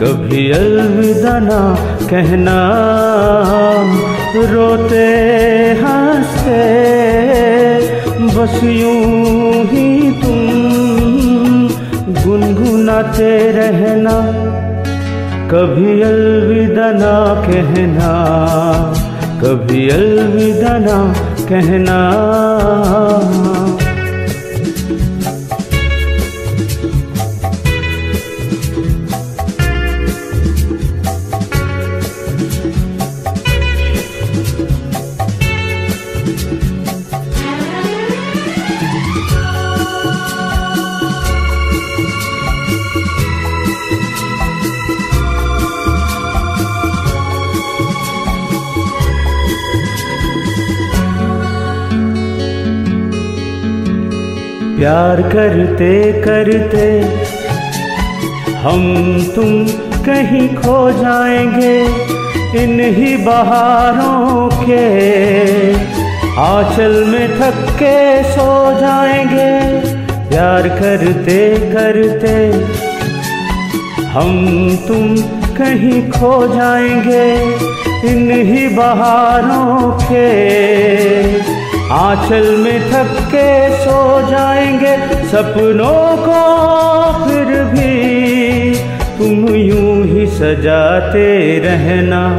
कभी अलविदा ना कहना। रोते हँसते, बस यूँ ही तुम गुनगुनाते रहना। कभी अलविदा ना कहना, कभी अलविदा ना कहना। प्यार करते करते हम तुम कहीं खो जाएँगे इन ही बहारों के आंचल में थक के सो जाएँगे, प्यार करते करते। हम तुम कहीं खो जाएँगे इन ही बहारों के। आंचल में थक के सो जाएँगे, सपनों को फिर भी। तुम यूँ ही सजाते रहना।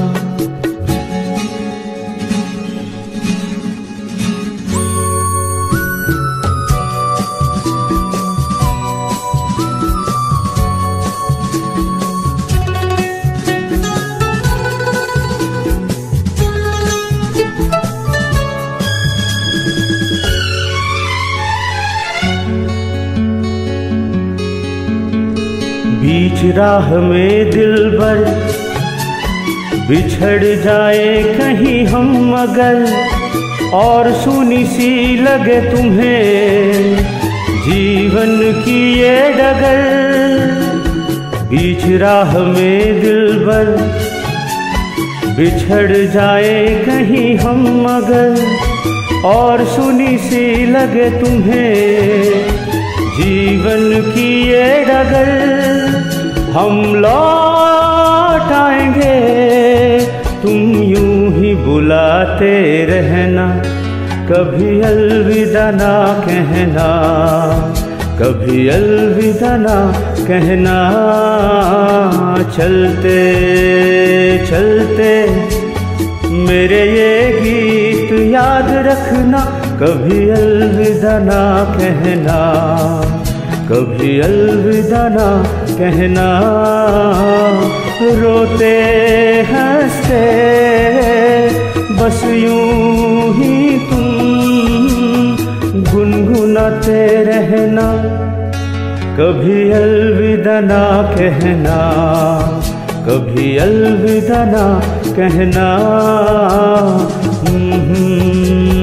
बीच राह में दिल भर, बिछड़ जाए कहीं हम अगर और सुनी सी लगे तुम्हें जीवन की ये डगर। बीच राह में दिल भर, बिछड़ जाए कहीं हम मगर, और सुनी सी लगे तुम्हें जीवन की ये डगर। हम लौट आएँगे तुम यूँ ही बुलाते रहना। कभी अलविदा ना कहना। कभी अलविदा ना कहना। चलते चलते, मेरे ये गीत याद रखना। कभी अलविदा ना कहना। कभी अलविदा ना कहना रोते हँसते बस यूँ ही तुम गुनगुनाते रहना कभी अलविदा ना कहना कभी अलविदा ना कहना हम्म, हम्म।